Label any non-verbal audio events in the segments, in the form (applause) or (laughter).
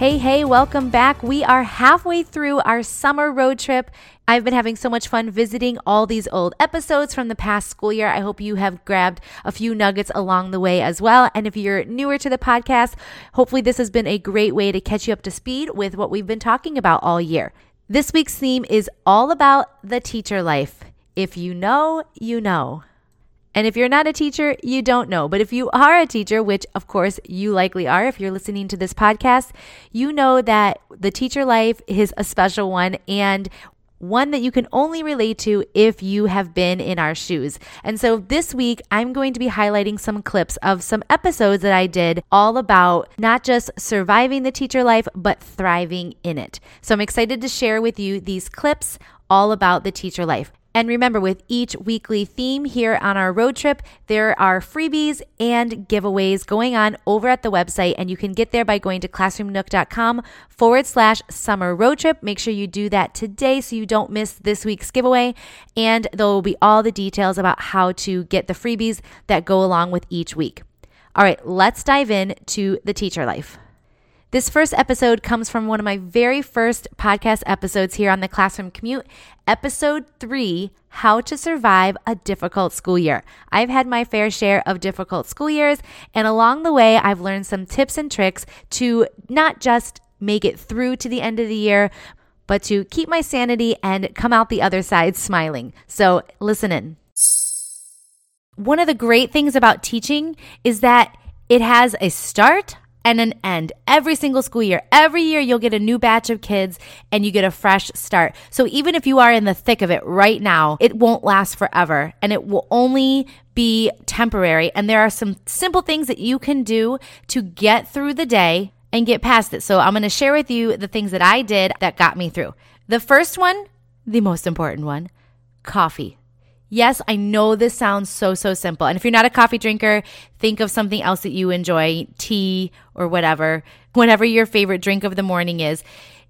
Hey, hey, welcome back. We are halfway through our summer road trip. I've been having so much fun visiting all these old episodes from the past school year. I hope you have grabbed a few nuggets along the way as well. And if you're newer to the podcast, hopefully this has been a great way to catch you up to speed with what we've been talking about all year. This week's theme is all about the teacher life. If you know, you know. And if you're not a teacher, you don't know. But if you are a teacher, which of course you likely are if you're listening to this podcast, you know that the teacher life is a special one and one that you can only relate to if you have been in our shoes. And so this week, I'm going to be highlighting some clips of some episodes that I did all about not just surviving the teacher life, but thriving in it. So I'm excited to share with you these clips all about the teacher life. And remember, with each weekly theme here on our road trip, there are freebies and giveaways going on over at the website. And you can get there by going to classroomnook.com forward slash summer road trip. Make sure you do that today so you don't miss this week's giveaway. And there will be all the details about how to get the freebies that go along with each week. All right, let's dive in to the teacher life. This first episode comes from one of my very first podcast episodes here on the Classroom Commute, episode three How to Survive a Difficult School Year. I've had my fair share of difficult school years, and along the way, I've learned some tips and tricks to not just make it through to the end of the year, but to keep my sanity and come out the other side smiling. So, listen in. One of the great things about teaching is that it has a start, and an end every single school year. Every year, you'll get a new batch of kids and you get a fresh start. So even if you are in the thick of it right now, it won't last forever and it will only be temporary. And there are some simple things that you can do to get through the day and get past it. So I'm going to share with you the things that I did that got me through. The first one, the most important one, coffee. Yes, I know this sounds so, so simple. And if you're not a coffee drinker, think of something else that you enjoy, tea or whatever, whatever your favorite drink of the morning is.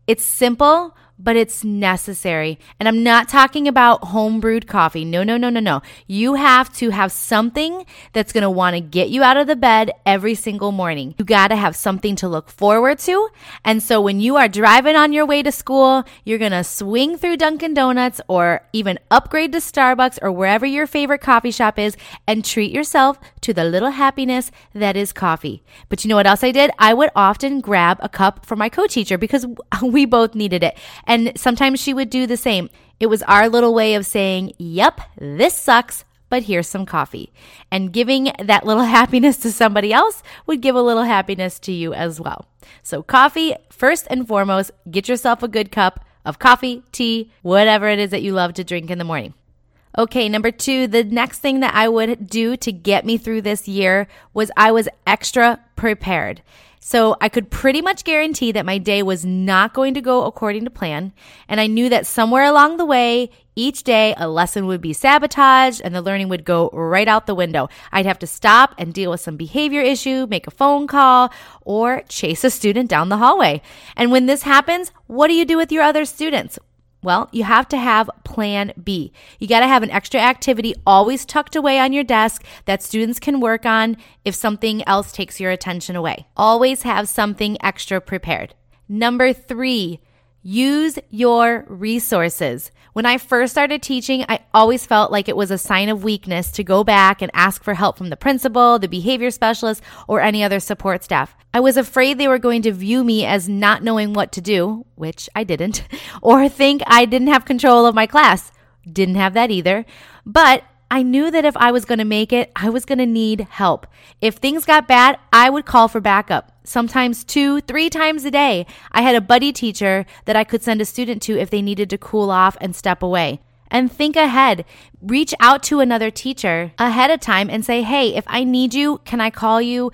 It's simple, but it's necessary. And I'm not talking about home brewed coffee. No, no, no, no, no. You have to have something that's going to want to get you out of the bed every single morning. You got to have something to look forward to. And so when you are driving on your way to school, you're going to swing through Dunkin' Donuts or even upgrade to Starbucks or wherever your favorite coffee shop is and treat yourself to the little happiness that is coffee. But you know what else I did? I would often grab a cup for my co teacher because (laughs) we both needed it. And sometimes she would do the same. It was our little way of saying, Yep, this sucks, but here's some coffee. And giving that little (laughs) happiness to somebody else would give a little happiness to you as well. So, coffee, first and foremost, get yourself a good cup of coffee, tea, whatever it is that you love to drink in the morning. Okay, number two, the next thing that I would do to get me through this year was I was extra prepared. So I could pretty much guarantee that my day was not going to go according to plan. And I knew that somewhere along the way, each day a lesson would be sabotaged and the learning would go right out the window. I'd have to stop and deal with some behavior issue, make a phone call, or chase a student down the hallway. And when this happens, what do you do with your other students? Well, you have to have plan B. You got to have an extra activity always tucked away on your desk that students can work on if something else takes your attention away. Always have something extra prepared. Number three, use your resources. When I first started teaching, I always felt like it was a sign of weakness to go back and ask for help from the principal, the behavior specialist, or any other support staff. I was afraid they were going to view me as not knowing what to do, which I didn't, (laughs) or think I didn't have control of my class. Didn't have that either. But I knew that if I was going to make it, I was going to need help. If things got bad, I would call for backup, sometimes two, three times a day. I had a buddy teacher that I could send a student to if they needed to cool off and step away. And think ahead. Reach out to another teacher ahead of time and say, hey, if I need you, can I call you?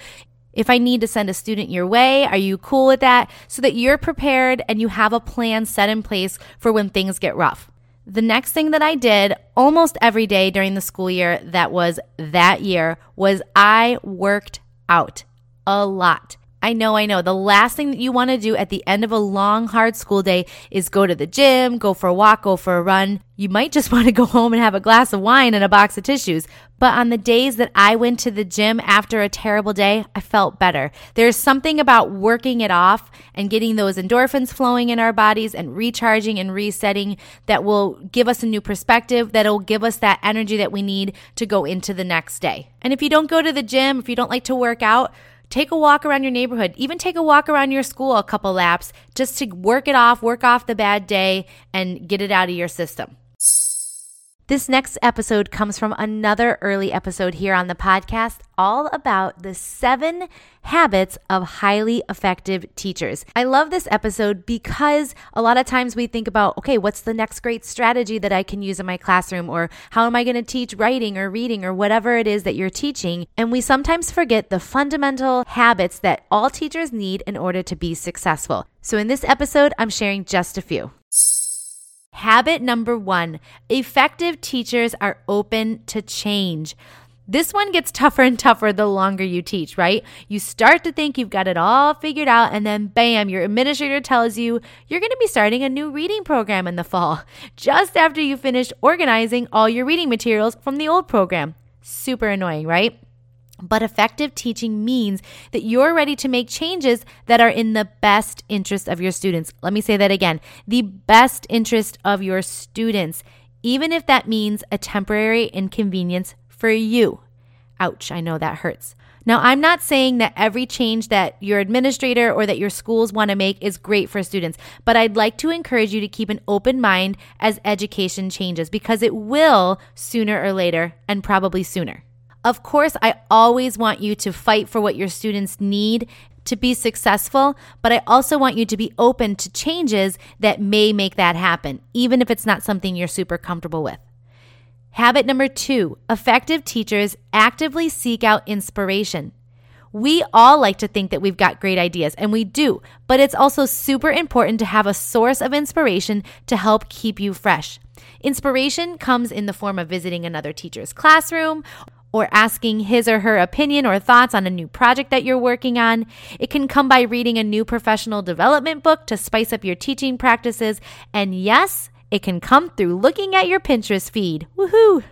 If I need to send a student your way, are you cool with that? So that you're prepared and you have a plan set in place for when things get rough. The next thing that I did almost every day during the school year that was that year was I worked out a lot. I know, I know. The last thing that you want to do at the end of a long, hard school day is go to the gym, go for a walk, go for a run. You might just (laughs) want to go home and have a glass of wine and a box of tissues. But on the days that I went to the gym after a terrible day, I felt better. There's something about working it off and getting those endorphins flowing in our bodies and recharging and resetting that will give us a new perspective, that'll give us that energy that we need to go into the next day. And if you don't go to the gym, if you don't like to work out, Take a walk around your neighborhood, even take a walk around your school a couple laps just to work it off, work off the bad day, and get it out of your system. This next episode comes from another early episode here on the podcast, all about the seven habits of highly effective teachers. I love this episode because a lot of times we think about, okay, what's the next great strategy that I can use in my classroom? Or how am I going to teach writing or reading or whatever it is that you're teaching? And we sometimes forget the fundamental habits that all teachers need in order to be successful. So in this episode, I'm sharing just a few. Habit number one effective teachers are open to change. This one gets tougher and tougher the longer you teach, right? You start to think you've got it all figured out, and then bam, your administrator tells you you're going to be starting a new reading program in the fall, (laughs) just after you finished organizing all your reading materials from the old program. Super annoying, right? But effective teaching means that you're ready to make changes that are in the best interest of your students. Let me say that again the best interest of your students, even if that means a temporary inconvenience for you. Ouch, I know that hurts. Now, I'm not saying that every change that your administrator or that your schools want to make is great for students, but I'd like to encourage you to keep an open mind as education changes because it will sooner or later and probably sooner. Of course, I always want you to fight for what your students need to be successful, but I also want you to be open to changes that may make that happen, even if it's not something you're super comfortable with. Habit number two effective teachers actively seek out inspiration. We all like to think that we've got great ideas, and we do, but it's also super important to have a source of inspiration to help keep you fresh. Inspiration comes in the form of visiting another teacher's classroom or asking his or her opinion or thoughts on a new project that you're working on. It can come by reading a new professional development book to spice up your teaching practices. And yes, it can come through looking at your Pinterest feed. Woohoo!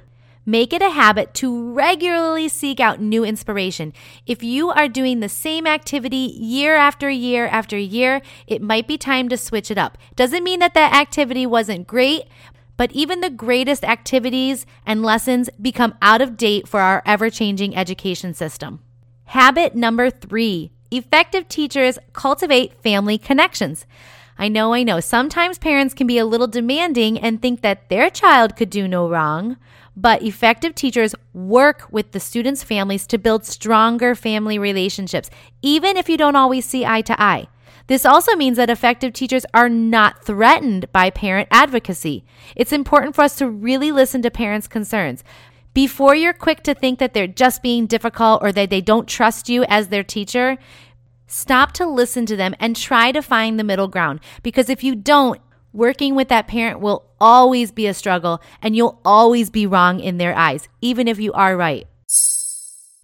Make it a habit to regularly seek out new inspiration. If you are doing the same activity year after year after year, it might be time to switch it up. Doesn't mean that that activity wasn't great, but even the greatest activities and lessons become out of date for our ever changing education system. Habit number three effective teachers cultivate family connections. I know, I know, sometimes parents can be a little demanding and think that their child could do no wrong, but effective teachers work with the students' families to build stronger family relationships, even if you don't always see eye to eye. This also means that effective teachers are not threatened by parent advocacy. It's important for us to really listen to parents' concerns. Before you're quick to think that they're just being difficult or that they don't trust you as their teacher, stop to listen to them and try to find the middle ground. Because if you don't, working with that parent will always be a struggle and you'll always be wrong in their eyes, even if you are right.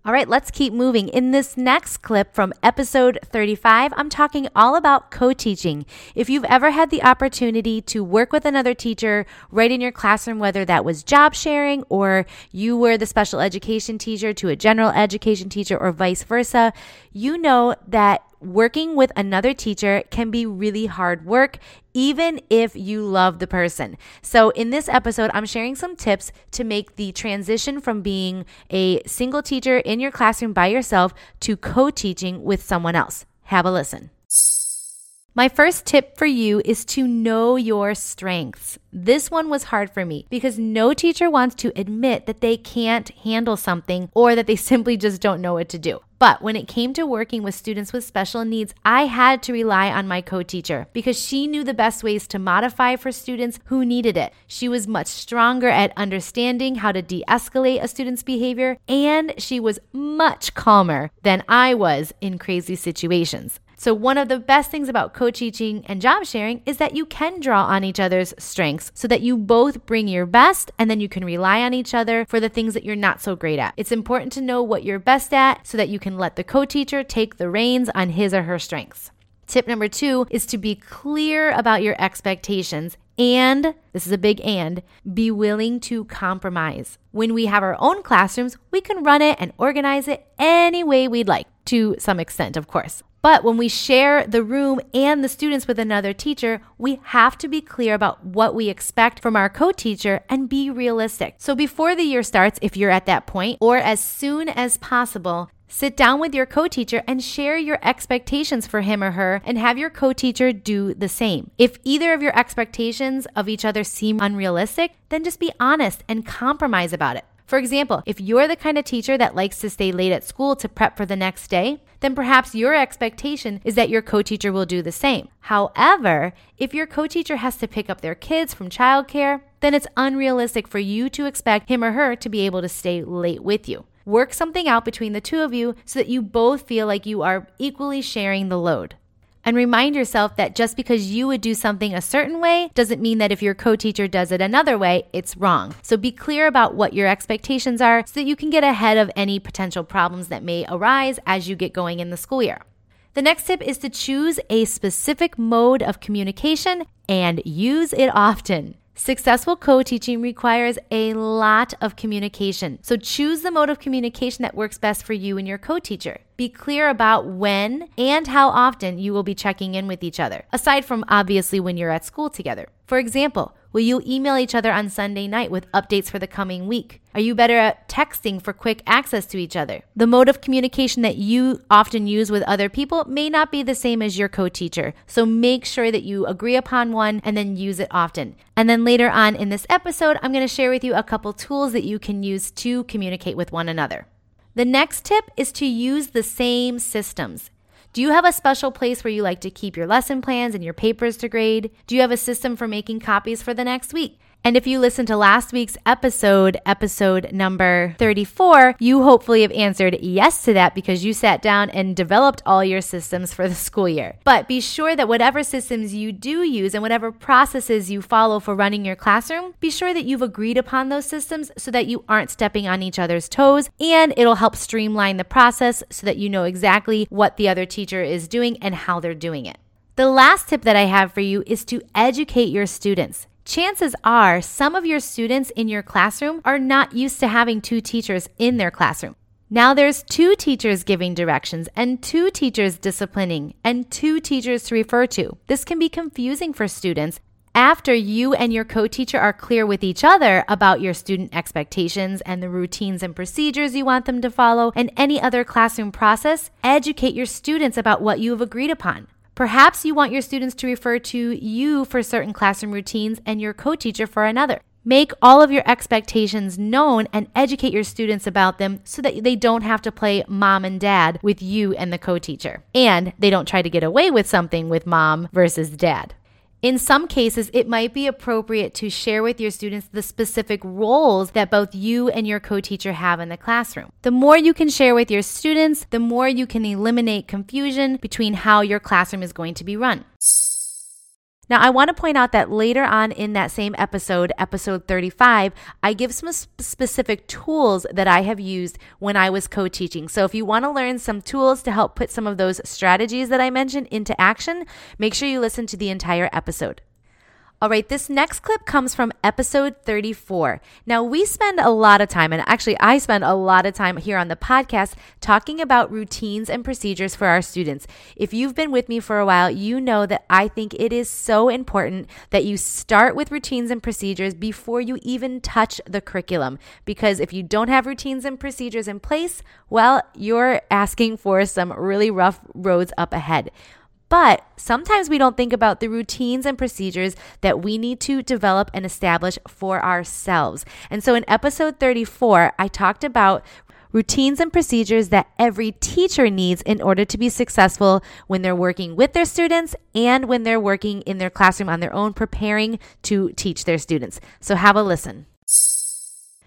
All right, let's keep moving. In this next clip from episode 35, I'm talking all about co teaching. If you've ever had the opportunity to work with another teacher right in your classroom, whether that was job sharing or you were the special education teacher to a general education teacher or vice versa, you know that working with another teacher can be really hard work, even if you love the person. So, in this episode, I'm sharing some tips to make the transition from being a single teacher in your classroom by yourself to co teaching with someone else. Have a listen. My first tip for you is to know your strengths. This one was hard for me because no teacher wants to admit that they can't handle something or that they (laughs) simply just don't know what to do. But when it came to working with students with special needs, I had to rely on my co teacher because she knew the best ways to modify for students who needed it. She was much stronger at understanding how to de escalate a student's behavior, and she was much calmer than I was in crazy situations. So, one of the best things about co teaching and job sharing is that you can draw on each other's strengths so that you both bring your best and then you can rely on each other for the things that you're not so great at. It's important to know what you're best at so that you can let the co teacher take the reins on his or her strengths. Tip number two is to be clear about your expectations and this is a big and be willing to compromise. When we have our own classrooms, we can run it and organize it any way we'd like, to some extent, of course. But when we share the room and the students with another teacher, we have to be clear about what we expect from our co teacher and be realistic. So before the year starts, if you're at that point, or as soon as possible, Sit down with your co teacher and share your expectations for him or her and have your co teacher do the same. If either of your expectations of each other seem unrealistic, then just be honest and compromise about it. For example, if you're the kind of teacher that likes to stay late at school to prep for the next day, then perhaps your expectation is that your co teacher will do the same. However, if your co teacher has to pick up their kids from childcare, then it's unrealistic for you to expect him or her to be able to stay late with you. Work something out between the two of you so that you both feel like you are equally sharing the load. And remind yourself that just because you would do something a certain way doesn't mean that if your co teacher does it another way, it's wrong. So be clear about what your expectations are so that you can get ahead of any potential problems that may arise as you get going in the school year. The next tip is to choose a specific mode of communication and use it often. Successful co teaching requires a lot of communication. So choose the mode of communication that works best for you and your co teacher. Be clear about when and how often you will be checking in with each other, aside from obviously when you're at school together. For example, Will you email each other on Sunday night with updates for the coming week? Are you better at texting for quick access to each other? The mode of communication that you often use with other people may not be the same as your co teacher, so make sure that you agree upon one and then use it often. And then later on in this episode, I'm going to share with you a couple tools that you can use to communicate with one another. The next tip is to use the same systems. Do you have a special place where you like to keep your lesson plans and your papers to grade? Do you have a system for making copies for the next week? And if you listened to last week's episode, episode number 34, you hopefully have answered yes to that because you sat down and developed all your systems for the school year. But be sure that whatever systems you do use and whatever processes you follow for running your classroom, be sure that you've agreed upon those systems so that you aren't stepping on each other's toes and it'll help streamline the process so that you know exactly what the other teacher is doing and how they're doing it. The last tip that I have for you is to educate your students chances are some of your students in your classroom are not used to having two teachers in their classroom. Now there's two teachers giving directions and two teachers disciplining and two teachers to refer to. This can be confusing for students. After you and your co teacher are clear with each other about your student expectations and the routines and procedures you want them to follow and any other classroom process, educate your students about what you have agreed upon. Perhaps you want your students to refer to you for certain classroom routines and your co teacher for another. Make all of your expectations known and educate your students about them so that they don't have to play mom and dad with you and the co teacher. And they don't try to get away with something with mom versus dad. In some cases, it might be appropriate to share with your students the specific roles that both you and your co teacher have in the classroom. The more you can share with your students, the more you can eliminate confusion between how your classroom is going to be run. Now, I want to point out that later on in that same episode, episode 35, I give some specific tools that I have used when I was co teaching. So, if you want to learn some tools to help put some of those strategies that I mentioned into action, make sure you listen to the entire episode. All right, this next clip comes from episode 34. Now, we spend a lot of time, and actually, I spend a lot of time here on the podcast talking about routines and procedures for our students. If you've been with me for a while, you know that I think it is so important that you start with routines and procedures before you even touch the curriculum. Because if you don't have routines and procedures in place, well, you're asking for some really rough roads up ahead. But sometimes we don't think about the routines and procedures that we need to develop and establish for ourselves. And so in episode 34, I talked about routines and procedures that every teacher needs in order to be successful when they're working with their students and when they're working in their classroom on their own, preparing to teach their students. So have a listen.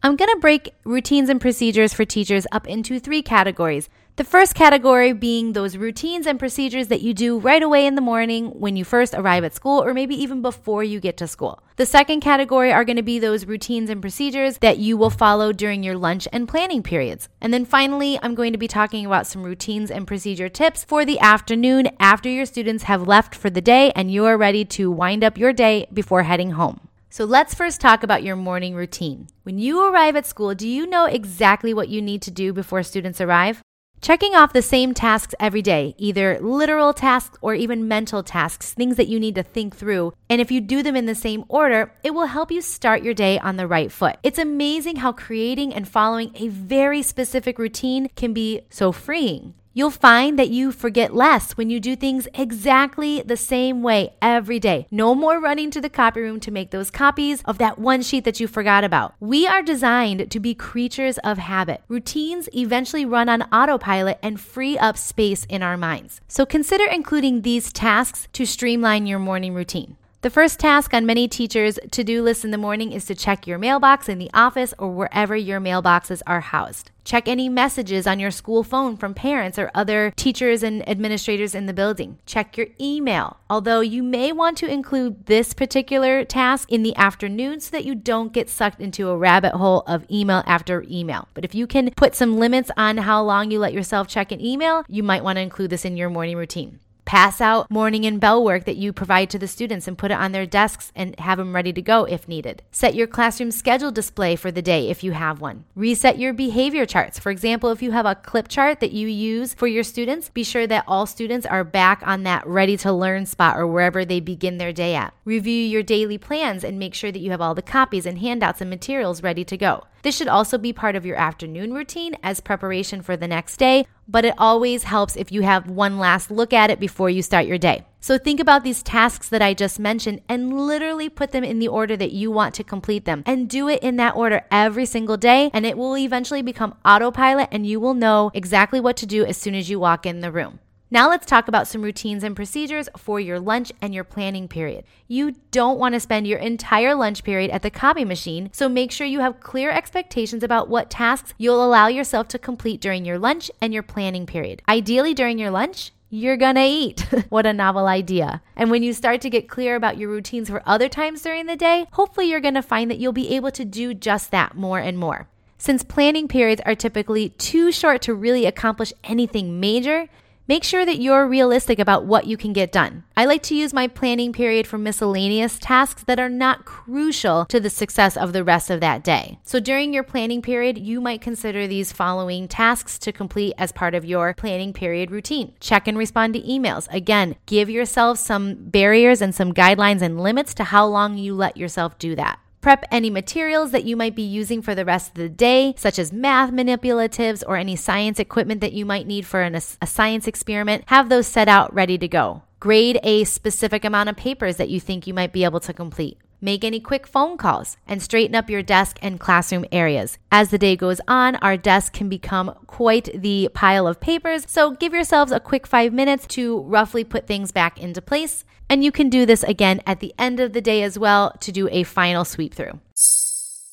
I'm going to break routines and procedures for teachers up into three categories. The first category being those routines and procedures that you do right away in the morning when you first arrive at school, or maybe even before you get to school. The second category are going to be those routines and procedures that you will follow during your lunch and planning periods. And then finally, I'm going to be talking about some routines and procedure tips for the afternoon after your students have left for the day and you are ready to wind up your day before heading home. So let's first talk about your morning routine. When you arrive at school, do you know exactly what you need to do before students arrive? Checking off the same tasks every day, either literal tasks or even mental tasks, things that you need to think through. And if you do them in the same order, it will help you start your day on the right foot. It's amazing how creating and following a very specific routine can be so freeing. You'll find that you forget less when you do things exactly the same way every day. No more running to the copy room to make those copies of that one sheet that you forgot about. We are designed to be creatures of habit. Routines eventually run on autopilot and free up space in our minds. So consider including these tasks to streamline your morning routine. The first task on many teachers' to do list in the morning is to check your mailbox in the office or wherever your mailboxes are housed. Check any messages on your school phone from parents or other teachers and administrators in the building. Check your email, although you may want to include this particular task in the afternoon so that you don't get sucked into a rabbit hole of email after email. But if you can put some limits on how long you let yourself check an email, you might want to include this in your morning routine. Pass out morning and bell work that you provide to the students and put it on their desks and have them ready to go if needed. Set your classroom schedule display for the day if you have one. Reset your behavior charts. For example, if you have a clip chart that you use for your students, be sure that all students are back on that ready to learn spot or wherever they begin their day at. Review your daily plans and make sure that you have all the copies and handouts and materials ready to go. This should also be part of your afternoon routine as preparation for the next day, but it always helps if you have one last look at it before you start your day. So think about these tasks that I just mentioned and literally put them in the order that you want to complete them and do it in that order every single day and it will eventually become autopilot and you will know exactly what to do as soon as you walk in the room. Now let's talk about some routines and procedures for your lunch and your planning period. You don't want to spend your entire lunch period at the copy machine, so make sure you have clear expectations about what tasks you'll allow yourself to complete during your lunch and your planning period. Ideally, during your lunch, you're gonna eat. (laughs) what a novel idea. And when you start to get clear about your routines for other times during the day, hopefully you're gonna find that you'll be able to do just that more and more. Since planning periods are typically too short to really accomplish anything major, Make sure that you're realistic about what you can get done. I like to use my planning period for miscellaneous tasks that are not crucial to the success of the rest of that day. So during your planning period, you might consider these following tasks to complete as part of your planning period routine. Check and respond to emails. Again, give yourself some barriers and some guidelines and limits to how long you let yourself do that. Prep any materials that you might be using for the rest of the day, such as math manipulatives or any science equipment that you might need for an, a science experiment. Have those set out ready to go. Grade a specific amount of papers that you think you might be able to complete. Make any quick phone calls and straighten up your desk and classroom areas. As the day goes on, our desk can become quite the pile of papers, so give yourselves a quick five minutes to roughly put things back into place. And you can do this again at the end of the day as well to do a final sweep through.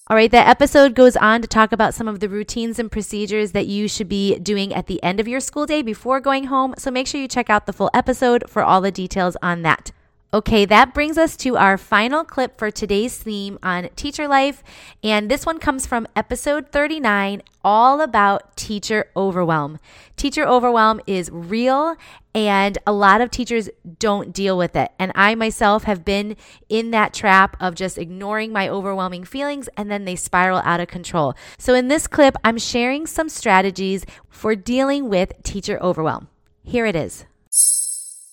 All right, that episode goes on to talk about some of the routines and procedures that you should be doing at the end of your school day before going home. So make sure you check out the full episode for all the details on that. Okay, that brings us to our final clip for today's theme on teacher life. And this one comes from episode 39, all about teacher overwhelm. Teacher overwhelm is real, and a lot of teachers don't deal with it. And I myself have been in that trap of just ignoring my overwhelming feelings, and then they spiral out of control. So, in this clip, I'm sharing some strategies for dealing with teacher overwhelm. Here it is.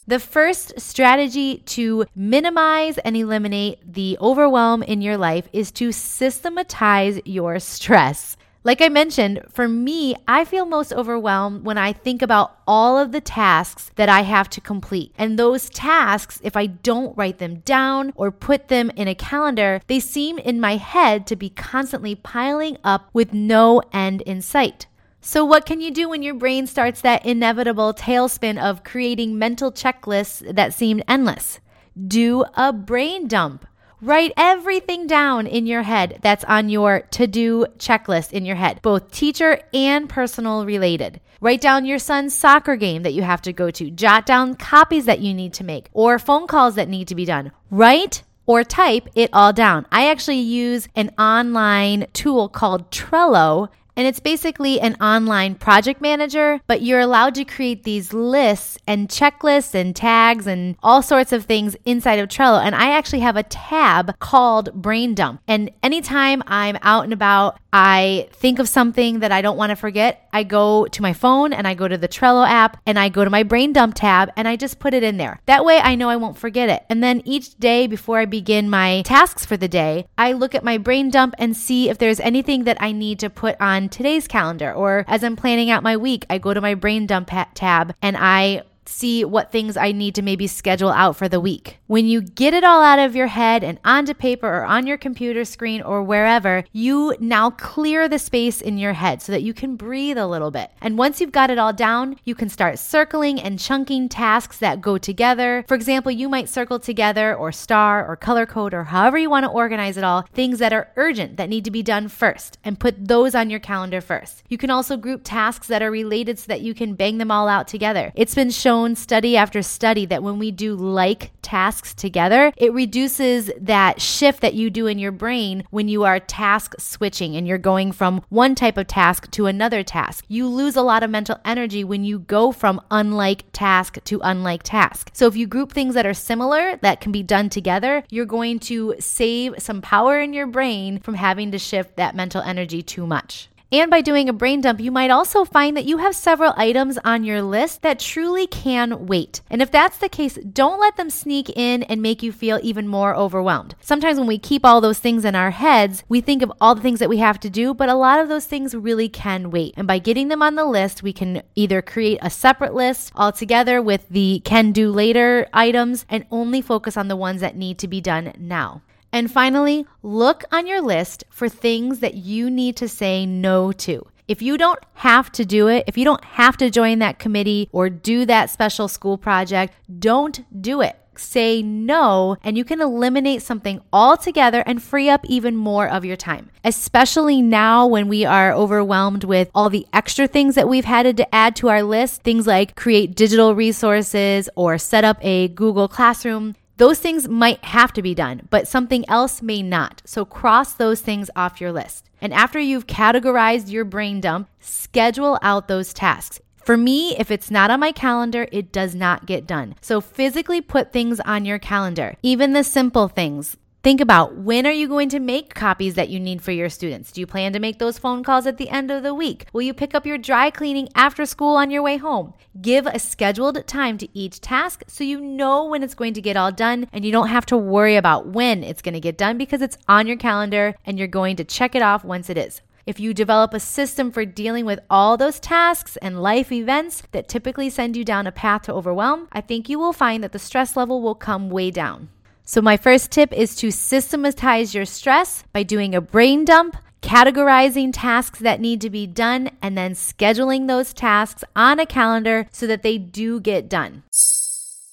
The first strategy to minimize and eliminate the overwhelm in your life is to systematize your stress. Like I mentioned, for me, I feel most overwhelmed when I think about all of the tasks that I have to complete. And those tasks, if I don't write them down or put them in a calendar, they seem in my head to be constantly piling up with no end in sight. So, what can you do when your brain starts that inevitable tailspin of creating mental checklists that seem endless? Do a brain dump. Write everything down in your head that's on your to do checklist in your head, both teacher and personal related. Write down your son's soccer game that you have to go to. Jot down copies that you need to make or phone calls that need to be done. Write or type it all down. I actually use an online tool called Trello and it's basically an online project manager, but you're allowed to create these lists and checklists and tags and all sorts of things inside of Trello. And I actually have a tab called Brain Dump. And anytime I'm out and about, I think of something that I don't want to forget, I go to my phone and I go to the Trello app and I go to my brain dump tab and I just put it in there. That way I know I won't forget it. And then each day before I begin my tasks for the day, I look at my brain dump and see if there's anything that I need to put today's calendar. Or as I'm planning out my week, I go to my brain dump tab and I see what things I need to maybe schedule out for the week. When you get it all out of your head and onto paper or on your computer screen or wherever, you now clear the space in your head so that you can breathe a little bit. And once you've got it all down, you can start circling and chunking tasks that go together. For example, you might circle together or star or color code or however you want to organize it all, things that are urgent that need to be done first and put those on your calendar first. You can also group tasks that are related so that you can bang them all out together. It's been shown shown study after study that when we do like tasks together, it reduces that shift that you do in your brain when you are task switching and you're going from one type of task to another task. You lose a lot of mental energy when you go from unlike task to unlike task. So if you group things that are similar that can be done together, you're going to save some power in your brain from having to shift that mental energy too much. And by doing a brain dump, you might also find that you have several items on your list that truly can wait. And if that's the case, don't let them sneak in and make you feel even more overwhelmed. Sometimes when we keep all those things in our heads, we think of all the things that we have to do, but a lot of those things really can wait. And by getting them on the list, we can either create a separate list altogether with the can do later items and only focus on the ones that need to be done now. And finally, look on your list for things that you need to say no to. If you don't have to do it, if you don't have to join that committee or do that special school project, don't do it. Say no, and you can eliminate something altogether and free up even more of your time. Especially now when we are overwhelmed with all the extra things that we've had to add to our list, things like create digital resources or set up a Google Classroom. Those things might have to be done, but something else may not. So cross those things off your list. And after you've categorized your brain dump, schedule out those tasks. For me, if it's not on my calendar, it does not get done. So physically put things on your calendar, even the simple things Think about when are you going to make copies that you need for your students? Do you plan to make those phone calls at the end of the week? Will you pick up your dry cleaning after school on your way home? Give a scheduled time to each task so you know when it's going to get all done and you don't have to worry about when it's going to get done because it's on your calendar and you're going to check it off once it is. If you develop a system for dealing with all those tasks and life events that typically send you down a path to overwhelm, I think you will find that the stress level will come way down. So, my first tip is to systematize your stress by doing a brain dump, categorizing tasks that need to be done, and then scheduling those tasks on a calendar so that they do get done.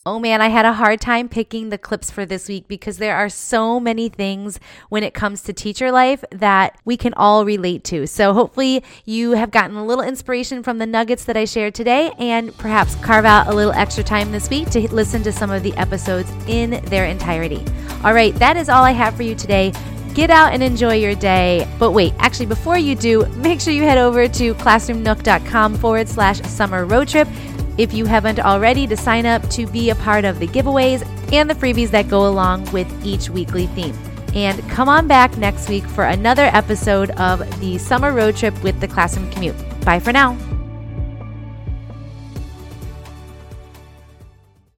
Oh man, I had a hard time picking the clips for this week because there are so many things when it comes to teacher life that we can all relate to. So hopefully you have gotten a little inspiration from the nuggets that I shared today and perhaps carve out a little extra time this week to listen to some of the episodes in their entirety. All right, that is all I have for you today get out and enjoy your day. But wait, actually, before you do, make sure you head over to classroomnook.com forward slash summer road trip if you haven't already, to sign up to be a part of the giveaways and the freebies that go along with each weekly theme. And come on back next week for another episode of the Summer Road Trip with the Classroom Commute. Bye for now.